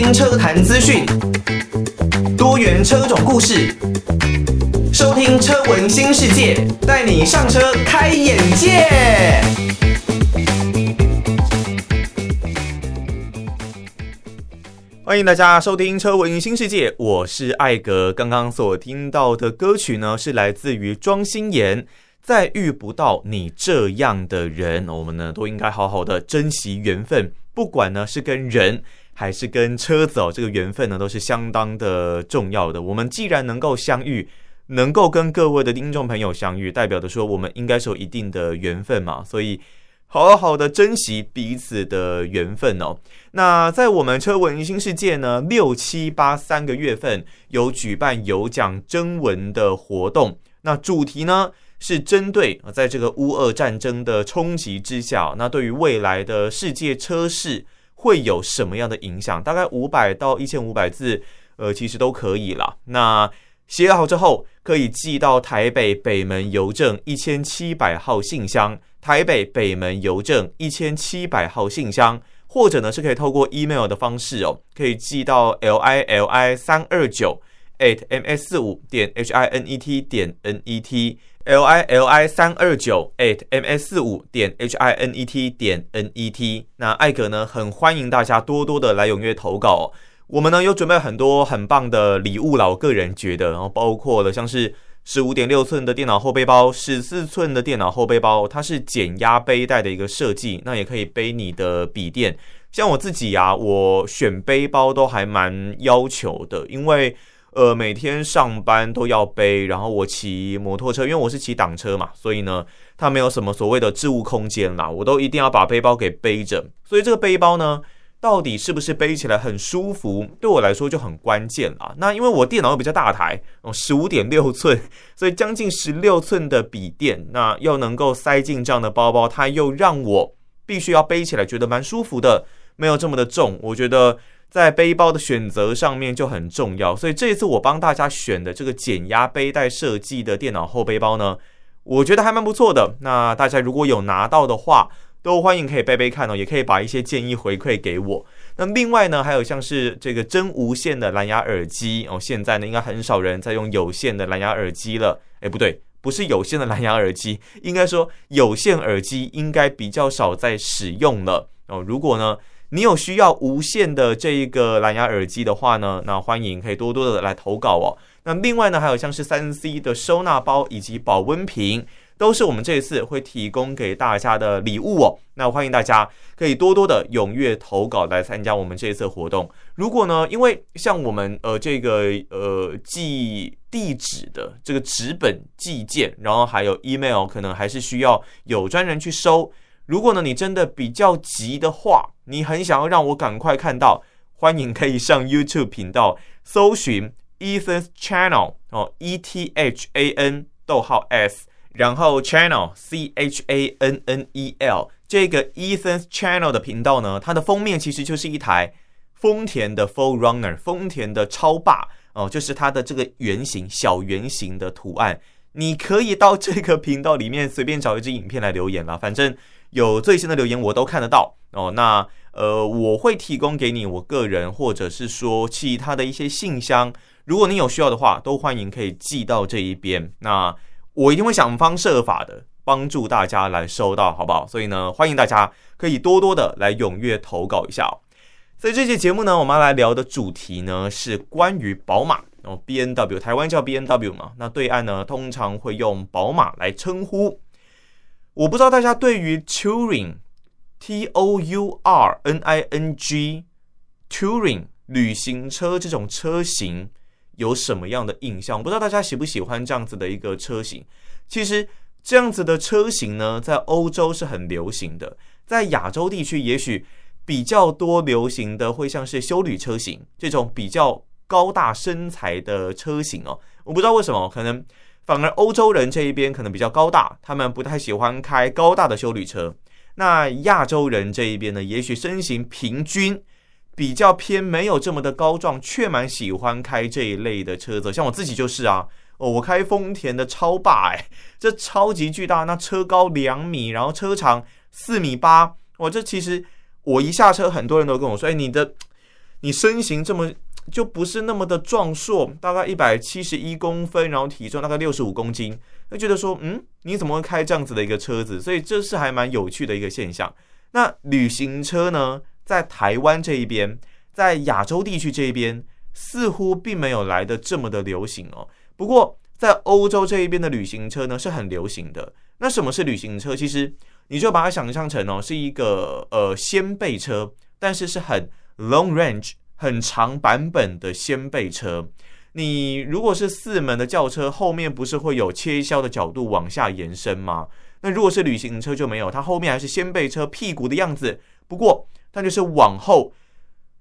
新车坛资讯，多元车种故事，收听车闻新世界，带你上车开眼界。欢迎大家收听车闻新世界，我是艾格。刚刚所听到的歌曲呢，是来自于庄心妍。再遇不到你这样的人，我们呢都应该好好的珍惜缘分。不管呢是跟人还是跟车子哦，这个缘分呢都是相当的重要的。我们既然能够相遇，能够跟各位的听众朋友相遇，代表的说我们应该是有一定的缘分嘛。所以好好的珍惜彼此的缘分哦。那在我们车文新世界呢，六七八三个月份有举办有奖征文的活动，那主题呢？是针对啊，在这个乌俄战争的冲击之下，那对于未来的世界车市会有什么样的影响？大概五百到一千五百字，呃，其实都可以了。那写好之后，可以寄到台北北门邮政一千七百号信箱，台北北门邮政一千七百号信箱，或者呢是可以透过 email 的方式哦，可以寄到 l i l i 三二九 at m s 四五点 h i n e t 点 n e t。l i l i 三二九 at m s 四五点 h i n e t 点 n e t。那艾格呢，很欢迎大家多多的来踊跃投稿。我们呢有准备很多很棒的礼物啦，我个人觉得，然后包括了像是十五点六寸的电脑后背包，十四寸的电脑后背包，它是减压背带的一个设计，那也可以背你的笔电。像我自己呀，我选背包都还蛮要求的，因为。呃，每天上班都要背，然后我骑摩托车，因为我是骑挡车嘛，所以呢，它没有什么所谓的置物空间啦，我都一定要把背包给背着。所以这个背包呢，到底是不是背起来很舒服，对我来说就很关键啦。那因为我电脑又比较大台，哦，十五点六寸，所以将近十六寸的笔电，那又能够塞进这样的包包，它又让我必须要背起来觉得蛮舒服的，没有这么的重，我觉得。在背包的选择上面就很重要，所以这一次我帮大家选的这个减压背带设计的电脑后背包呢，我觉得还蛮不错的。那大家如果有拿到的话，都欢迎可以背背看哦，也可以把一些建议回馈给我。那另外呢，还有像是这个真无线的蓝牙耳机哦，现在呢应该很少人在用有线的蓝牙耳机了。诶，不对，不是有线的蓝牙耳机，应该说有线耳机应该比较少在使用了哦。如果呢，你有需要无线的这一个蓝牙耳机的话呢，那欢迎可以多多的来投稿哦。那另外呢，还有像是三 C 的收纳包以及保温瓶，都是我们这一次会提供给大家的礼物哦。那欢迎大家可以多多的踊跃投稿来参加我们这一次活动。如果呢，因为像我们呃这个呃寄地址的这个纸本寄件，然后还有 email，可能还是需要有专人去收。如果呢，你真的比较急的话，你很想要让我赶快看到，欢迎可以上 YouTube 频道搜寻 Ethan's Channel 哦，E T H A N 逗号 S，然后 Channel C H A N N E L 这个 Ethan's Channel 的频道呢，它的封面其实就是一台丰田的 4Runner，丰田的超霸哦，就是它的这个圆形小圆形的图案。你可以到这个频道里面随便找一支影片来留言了，反正。有最新的留言我都看得到哦，那呃我会提供给你我个人或者是说其他的一些信箱，如果你有需要的话，都欢迎可以寄到这一边，那我一定会想方设法的帮助大家来收到，好不好？所以呢，欢迎大家可以多多的来踊跃投稿一下哦。所以这期节目呢，我们要来聊的主题呢是关于宝马哦 B N W 台湾叫 B N W 嘛，那对岸呢通常会用宝马来称呼。我不知道大家对于 Touring，T O U R N I N G，Touring 旅行车这种车型有什么样的印象？我不知道大家喜不喜欢这样子的一个车型。其实这样子的车型呢，在欧洲是很流行的，在亚洲地区也许比较多流行的会像是休旅车型这种比较高大身材的车型哦。我不知道为什么，可能。反而欧洲人这一边可能比较高大，他们不太喜欢开高大的休旅车。那亚洲人这一边呢，也许身形平均，比较偏没有这么的高壮，却蛮喜欢开这一类的车子。像我自己就是啊，哦，我开丰田的超霸，哎，这超级巨大，那车高两米，然后车长四米八，我这其实我一下车，很多人都跟我说，哎，你的你身形这么就不是那么的壮硕，大概一百七十一公分，然后体重大概六十五公斤，会觉得说，嗯，你怎么会开这样子的一个车子？所以这是还蛮有趣的一个现象。那旅行车呢，在台湾这一边，在亚洲地区这一边，似乎并没有来得这么的流行哦。不过在欧洲这一边的旅行车呢，是很流行的。那什么是旅行车？其实你就把它想象成哦，是一个呃掀背车，但是是很 long range、很长版本的掀背车。你如果是四门的轿车，后面不是会有切削的角度往下延伸吗？那如果是旅行车就没有，它后面还是掀背车屁股的样子，不过它就是往后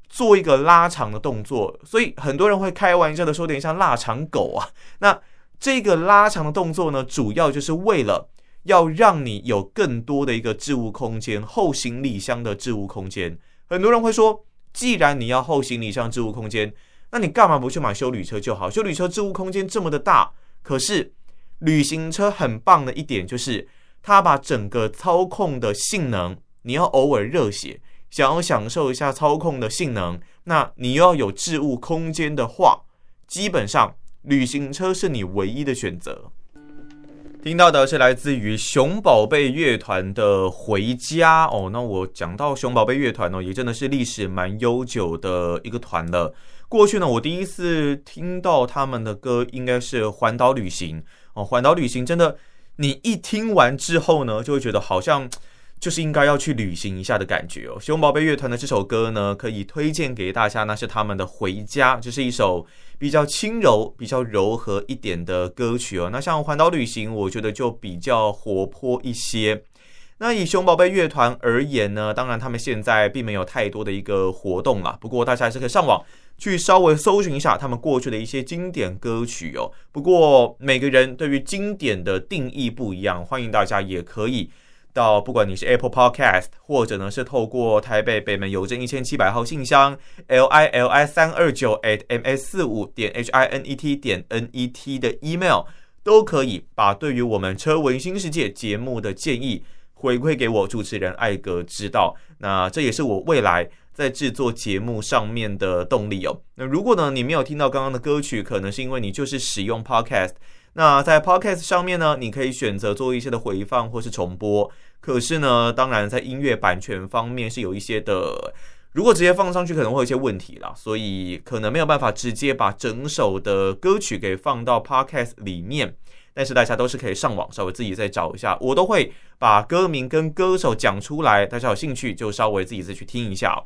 做一个拉长的动作，所以很多人会开玩笑的说，有点像腊肠狗啊。那这个拉长的动作呢，主要就是为了要让你有更多的一个置物空间，后行李箱的置物空间。很多人会说，既然你要后行李箱置物空间，那你干嘛不去买休旅车就好？休旅车置物空间这么的大，可是旅行车很棒的一点就是。它把整个操控的性能，你要偶尔热血，想要享受一下操控的性能，那你又要有置物空间的话，基本上旅行车是你唯一的选择。听到的是来自于熊宝贝乐团的《回家》哦。那我讲到熊宝贝乐团哦，也真的是历史蛮悠久的一个团了。过去呢，我第一次听到他们的歌应该是《环岛旅行》哦，《环岛旅行》真的。你一听完之后呢，就会觉得好像就是应该要去旅行一下的感觉哦。熊宝贝乐团的这首歌呢，可以推荐给大家，那是他们的《回家》，这是一首比较轻柔、比较柔和一点的歌曲哦。那像《环岛旅行》，我觉得就比较活泼一些。那以熊宝贝乐团而言呢，当然他们现在并没有太多的一个活动啦，不过大家还是可以上网。去稍微搜寻一下他们过去的一些经典歌曲哦。不过每个人对于经典的定义不一样，欢迎大家也可以到，不管你是 Apple Podcast，或者呢是透过台北北门邮政一千七百号信箱 l i l i 三二九 at m s 四五点 h i n e t 点 n e t 的 email，都可以把对于我们车闻新世界节目的建议回馈给我主持人艾格知道。那这也是我未来。在制作节目上面的动力哦。那如果呢，你没有听到刚刚的歌曲，可能是因为你就是使用 Podcast。那在 Podcast 上面呢，你可以选择做一些的回放或是重播。可是呢，当然在音乐版权方面是有一些的，如果直接放上去可能会有一些问题啦，所以可能没有办法直接把整首的歌曲给放到 Podcast 里面。但是大家都是可以上网稍微自己再找一下，我都会把歌名跟歌手讲出来，大家有兴趣就稍微自己再去听一下。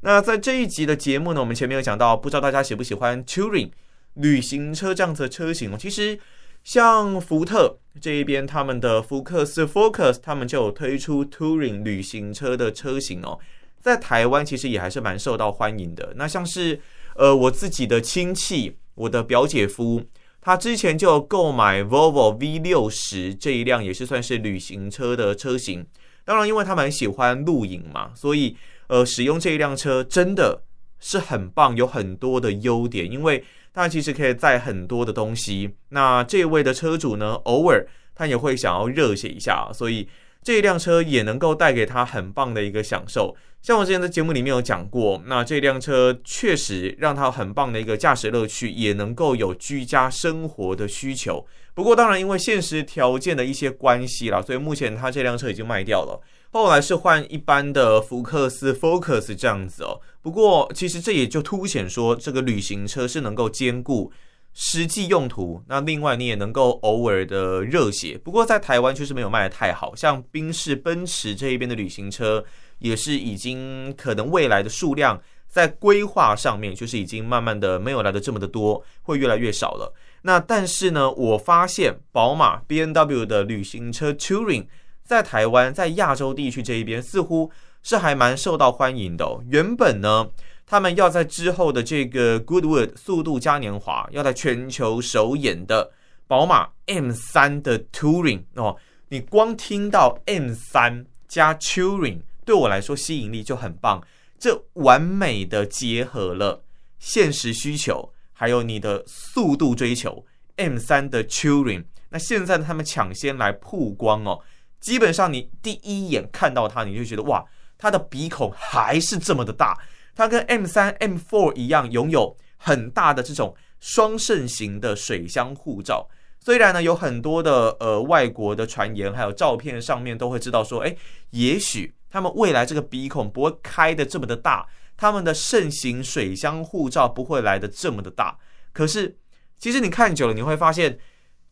那在这一集的节目呢，我们前面有讲到，不知道大家喜不喜欢 Touring 旅行车这样子的车型哦。其实像福特这一边，他们的福克斯 Focus，他们就有推出 Touring 旅行车的车型哦。在台湾其实也还是蛮受到欢迎的。那像是呃我自己的亲戚，我的表姐夫，他之前就购买 Volvo V 六十这一辆，也是算是旅行车的车型。当然，因为他们喜欢露营嘛，所以。呃，使用这一辆车真的是很棒，有很多的优点，因为它其实可以载很多的东西。那这位的车主呢，偶尔他也会想要热血一下，所以这辆车也能够带给他很棒的一个享受。像我之前在节目里面有讲过，那这辆车确实让他很棒的一个驾驶乐趣，也能够有居家生活的需求。不过，当然因为现实条件的一些关系啦，所以目前他这辆车已经卖掉了。后来是换一般的福克斯 Focus 这样子哦，不过其实这也就凸显说，这个旅行车是能够兼顾实际用途，那另外你也能够偶尔的热血。不过在台湾确实没有卖得太好，像宾士、奔驰这一边的旅行车也是已经可能未来的数量在规划上面就是已经慢慢的没有来的这么的多，会越来越少了。那但是呢，我发现宝马 B N W 的旅行车 Touring。在台湾，在亚洲地区这一边，似乎是还蛮受到欢迎的。原本呢，他们要在之后的这个 Goodwood 速度嘉年华要在全球首演的宝马 M3 的 Touring 哦，你光听到 M3 加 Touring，对我来说吸引力就很棒，这完美的结合了现实需求，还有你的速度追求。M3 的 Touring，那现在他们抢先来曝光哦。基本上，你第一眼看到它，你就觉得哇，它的鼻孔还是这么的大，它跟 M3、M four 一样，拥有很大的这种双肾型的水箱护罩。虽然呢，有很多的呃外国的传言，还有照片上面都会知道说，哎，也许他们未来这个鼻孔不会开的这么的大，他们的肾型水箱护罩不会来的这么的大。可是，其实你看久了，你会发现，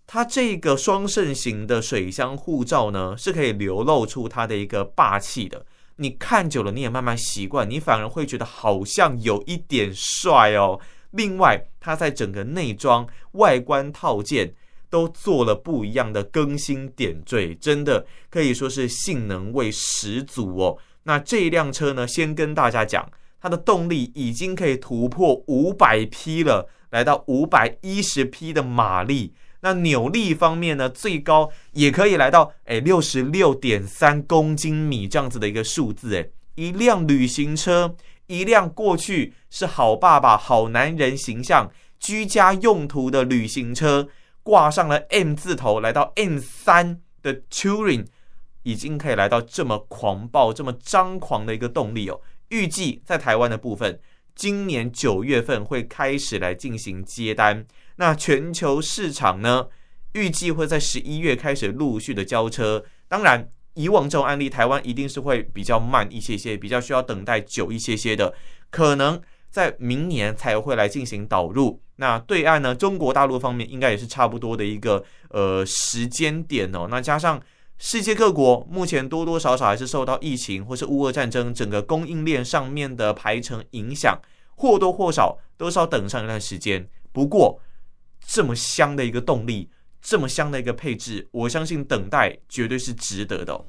它这个双肾型的水箱护罩呢，是可以流露出它的一个霸气的。你看久了，你也慢慢习惯，你反而会觉得好像有一点帅哦。另外，它在整个内装、外观套件。都做了不一样的更新点缀，真的可以说是性能味十足哦。那这一辆车呢，先跟大家讲，它的动力已经可以突破五百匹了，来到五百一十匹的马力。那扭力方面呢，最高也可以来到哎六十六点三公斤米这样子的一个数字。哎，一辆旅行车，一辆过去是好爸爸、好男人形象、居家用途的旅行车。挂上了 M 字头，来到 M3 的 Touring，已经可以来到这么狂暴、这么张狂的一个动力哦。预计在台湾的部分，今年九月份会开始来进行接单。那全球市场呢，预计会在十一月开始陆续的交车。当然，以往这种案例，台湾一定是会比较慢一些些，比较需要等待久一些些的，可能。在明年才会来进行导入。那对岸呢？中国大陆方面应该也是差不多的一个呃时间点哦。那加上世界各国目前多多少少还是受到疫情或是乌俄战争整个供应链上面的排程影响，或多或少都是要等上一段时间。不过这么香的一个动力，这么香的一个配置，我相信等待绝对是值得的。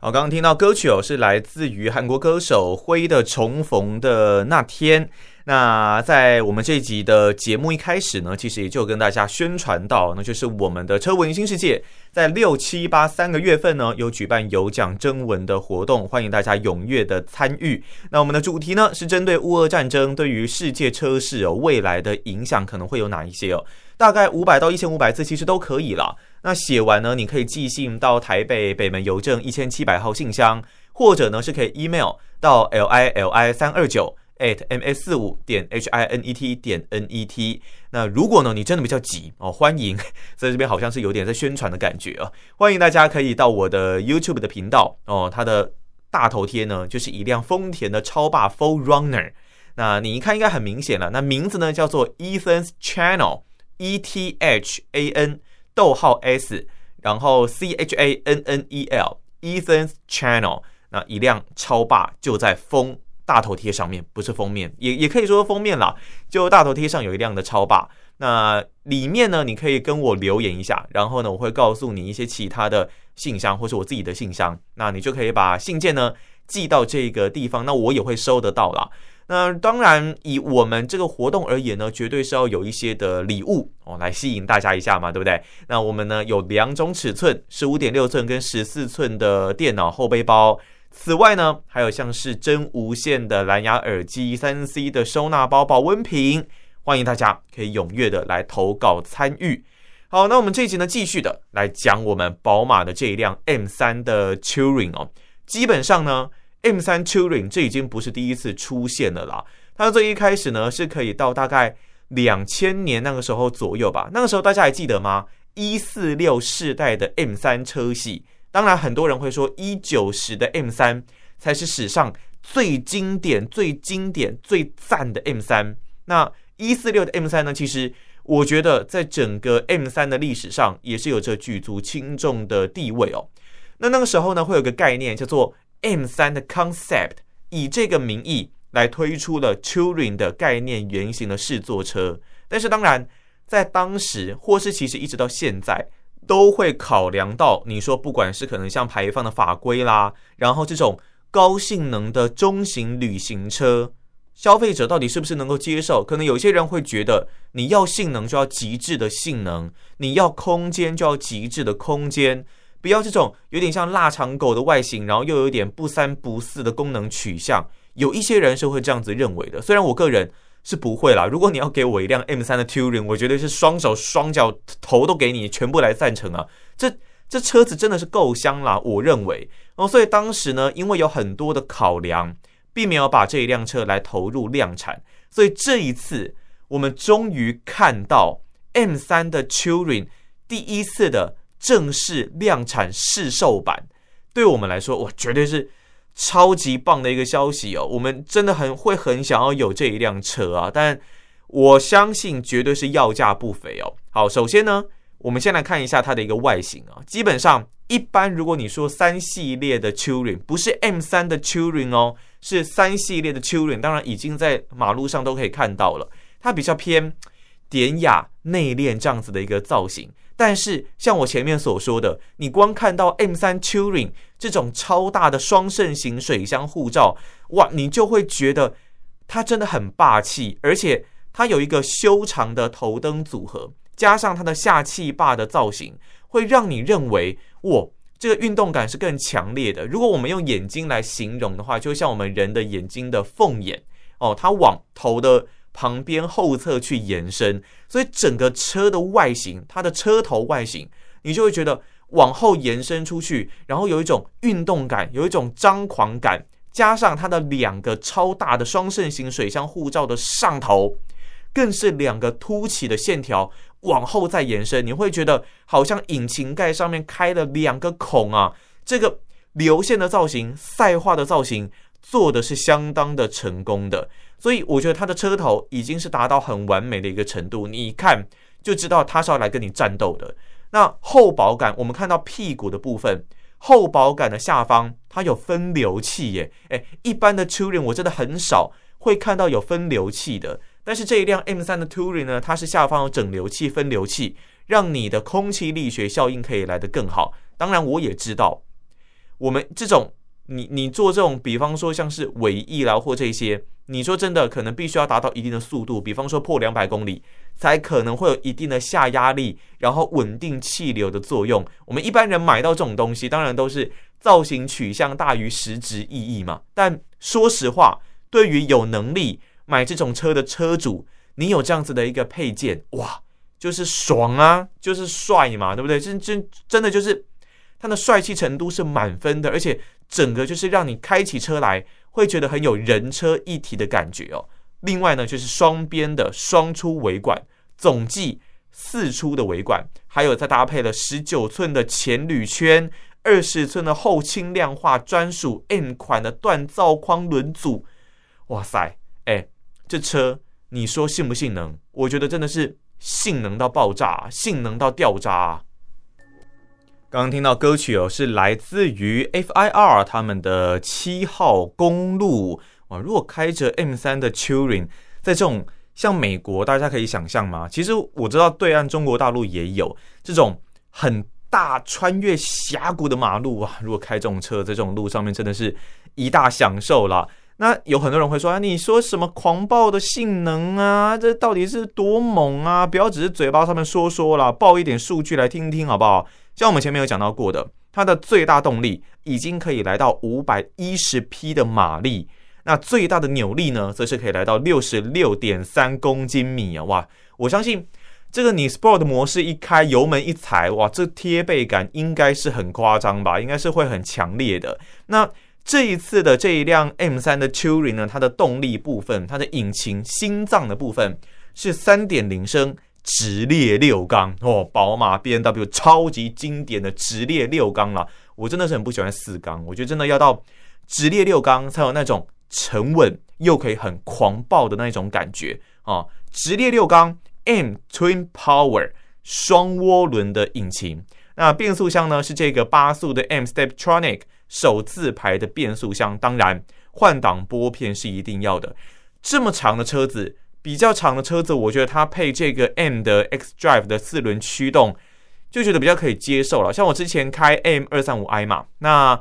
好，刚刚听到歌曲哦，是来自于韩国歌手辉的《重逢的那天》。那在我们这一集的节目一开始呢，其实也就跟大家宣传到，那就是我们的车文新世界在六七八三个月份呢，有举办有奖征文的活动，欢迎大家踊跃的参与。那我们的主题呢，是针对乌俄战争对于世界车市哦未来的影响可能会有哪一些哦？大概五百到一千五百字，其实都可以了。那写完呢，你可以寄信到台北北门邮政一千七百号信箱，或者呢是可以 email 到 l i l i 三二九 at m s 四五点 h i n e t 点 n e t。那如果呢你真的比较急哦，欢迎在这边好像是有点在宣传的感觉啊，欢迎大家可以到我的 YouTube 的频道哦，它的大头贴呢就是一辆丰田的超霸 Full Runner 那你一看应该很明显了，那名字呢叫做 Ethan's Channel，E T H A N。逗号 S，然后 C H A N N E L，Ethan's Channel，那一辆超霸就在风大头贴上面，不是封面，也也可以说封面啦。就大头贴上有一辆的超霸，那里面呢，你可以跟我留言一下，然后呢，我会告诉你一些其他的信箱或是我自己的信箱，那你就可以把信件呢寄到这个地方，那我也会收得到啦。那当然，以我们这个活动而言呢，绝对是要有一些的礼物哦，来吸引大家一下嘛，对不对？那我们呢有两种尺寸，十五点六寸跟十四寸的电脑后背包。此外呢，还有像是真无线的蓝牙耳机、三 C 的收纳包、保温瓶，欢迎大家可以踊跃的来投稿参与。好，那我们这一集呢，继续的来讲我们宝马的这一辆 M3 的 Touring 哦，基本上呢。M3 Touring 这已经不是第一次出现了啦。它最一开始呢是可以到大概两千年那个时候左右吧。那个时候大家还记得吗？一四六世代的 M3 车系，当然很多人会说一九十的 M3 才是史上最经典、最经典、最赞的 M3。那一四六的 M3 呢，其实我觉得在整个 M3 的历史上也是有着举足轻重的地位哦。那那个时候呢，会有个概念叫做。M3 的 concept 以这个名义来推出了 Touring 的概念原型的试坐车，但是当然在当时或是其实一直到现在都会考量到，你说不管是可能像排放的法规啦，然后这种高性能的中型旅行车，消费者到底是不是能够接受？可能有些人会觉得你要性能就要极致的性能，你要空间就要极致的空间。不要这种有点像腊肠狗的外形，然后又有点不三不四的功能取向，有一些人是会这样子认为的。虽然我个人是不会啦。如果你要给我一辆 M3 的 Touring，我绝对是双手双脚头都给你，全部来赞成啊！这这车子真的是够香啦，我认为哦。所以当时呢，因为有很多的考量，并没有把这一辆车来投入量产。所以这一次，我们终于看到 M3 的 Touring 第一次的正式量产试售版。对我们来说，哇，绝对是超级棒的一个消息哦！我们真的很会很想要有这一辆车啊，但我相信绝对是要价不菲哦。好，首先呢，我们先来看一下它的一个外形啊。基本上，一般如果你说三系列的 Touring 不是 M3 的 Touring 哦，是三系列的 Touring，当然已经在马路上都可以看到了。它比较偏典雅内敛这样子的一个造型。但是像我前面所说的，你光看到 M3 Touring 这种超大的双肾型水箱护罩，哇，你就会觉得它真的很霸气，而且它有一个修长的头灯组合，加上它的下气坝的造型，会让你认为，哇，这个运动感是更强烈的。如果我们用眼睛来形容的话，就像我们人的眼睛的凤眼哦，它往头的。旁边后侧去延伸，所以整个车的外形，它的车头外形，你就会觉得往后延伸出去，然后有一种运动感，有一种张狂感，加上它的两个超大的双肾型水箱护罩的上头，更是两个凸起的线条往后再延伸，你会觉得好像引擎盖上面开了两个孔啊！这个流线的造型，赛化的造型，做的是相当的成功的。所以我觉得它的车头已经是达到很完美的一个程度，你一看就知道它是要来跟你战斗的。那后保杆，我们看到屁股的部分，后保杆的下方它有分流器耶。诶，一般的 Touring 我真的很少会看到有分流器的，但是这一辆 M3 的 Touring 呢，它是下方有整流器、分流器，让你的空气力学效应可以来得更好。当然，我也知道我们这种你你做这种，比方说像是尾翼啦或这些。你说真的，可能必须要达到一定的速度，比方说破两百公里，才可能会有一定的下压力，然后稳定气流的作用。我们一般人买到这种东西，当然都是造型取向大于实质意义嘛。但说实话，对于有能力买这种车的车主，你有这样子的一个配件，哇，就是爽啊，就是帅嘛，对不对？真真真的就是它的帅气程度是满分的，而且整个就是让你开起车来。会觉得很有人车一体的感觉哦。另外呢，就是双边的双出尾管，总计四出的尾管，还有再搭配了十九寸的前铝圈，二十寸的后轻量化专属 M 款的锻造框轮组。哇塞，哎，这车你说性不性能？我觉得真的是性能到爆炸，性能到掉渣。刚刚听到歌曲哦，是来自于 FIR 他们的七号公路哇。如果开着 M 三的 Turing，在这种像美国，大家可以想象吗？其实我知道对岸中国大陆也有这种很大穿越峡谷的马路啊。如果开这种车在这种路上面，真的是一大享受啦。那有很多人会说啊，你说什么狂暴的性能啊？这到底是多猛啊？不要只是嘴巴上面说说啦，报一点数据来听听好不好？像我们前面有讲到过的，它的最大动力已经可以来到五百一十匹的马力，那最大的扭力呢，则是可以来到六十六点三公斤米啊！哇，我相信这个你 Sport 模式一开，油门一踩，哇，这贴背感应该是很夸张吧？应该是会很强烈的。那这一次的这一辆 M3 的 Touring 呢，它的动力部分，它的引擎心脏的部分是三点零升。直列六缸哦，宝马 BMW 超级经典的直列六缸啦，我真的是很不喜欢四缸，我觉得真的要到直列六缸才有那种沉稳又可以很狂暴的那种感觉啊！直列六缸 M Twin Power 双涡轮的引擎，那变速箱呢是这个八速的 M Steptronic 手自排的变速箱，当然换挡拨片是一定要的。这么长的车子。比较长的车子，我觉得它配这个 M 的 X Drive 的四轮驱动，就觉得比较可以接受了。像我之前开 M 二三五 I 嘛，那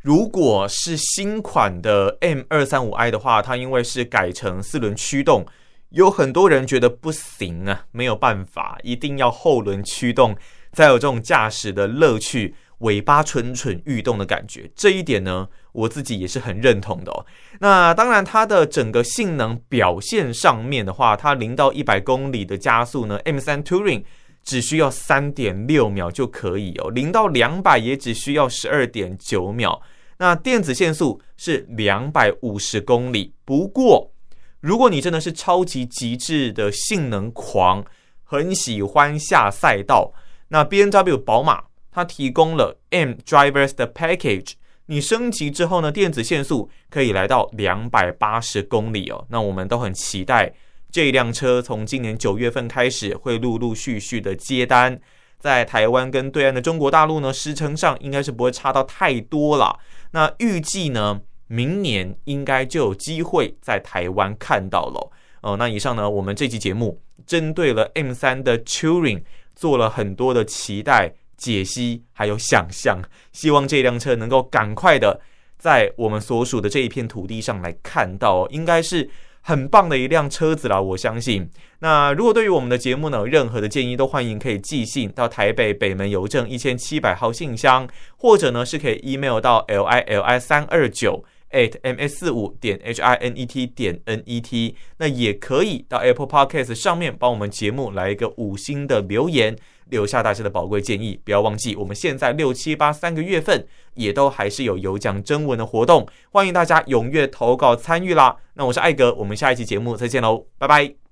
如果是新款的 M 二三五 I 的话，它因为是改成四轮驱动，有很多人觉得不行啊，没有办法，一定要后轮驱动才有这种驾驶的乐趣。尾巴蠢蠢欲动的感觉，这一点呢，我自己也是很认同的哦。那当然，它的整个性能表现上面的话，它零到一百公里的加速呢，M3 Touring 只需要三点六秒就可以哦，零到两百也只需要十二点九秒。那电子限速是两百五十公里。不过，如果你真的是超级极致的性能狂，很喜欢下赛道，那 BMW 宝马它提供了 M Drivers 的 Package，你升级之后呢，电子限速可以来到两百八十公里哦。那我们都很期待这辆车从今年九月份开始会陆陆续续的接单。在台湾跟对岸的中国大陆呢，时程上应该是不会差到太多了。那预计呢，明年应该就有机会在台湾看到了。哦，那以上呢，我们这期节目针对了 M3 的 Touring 做了很多的期待、解析还有想象，希望这辆车能够赶快的在我们所属的这一片土地上来看到，应该是。很棒的一辆车子啦，我相信。那如果对于我们的节目呢，有任何的建议，都欢迎可以寄信到台北北门邮政一千七百号信箱，或者呢是可以 email 到 l i l i 三二九 at m s 四五点 h i n e t 点 n e t。那也可以到 Apple Podcast 上面帮我们节目来一个五星的留言。留下大家的宝贵建议，不要忘记，我们现在六七八三个月份也都还是有有奖征文的活动，欢迎大家踊跃投稿参与啦。那我是艾格，我们下一期节目再见喽，拜拜。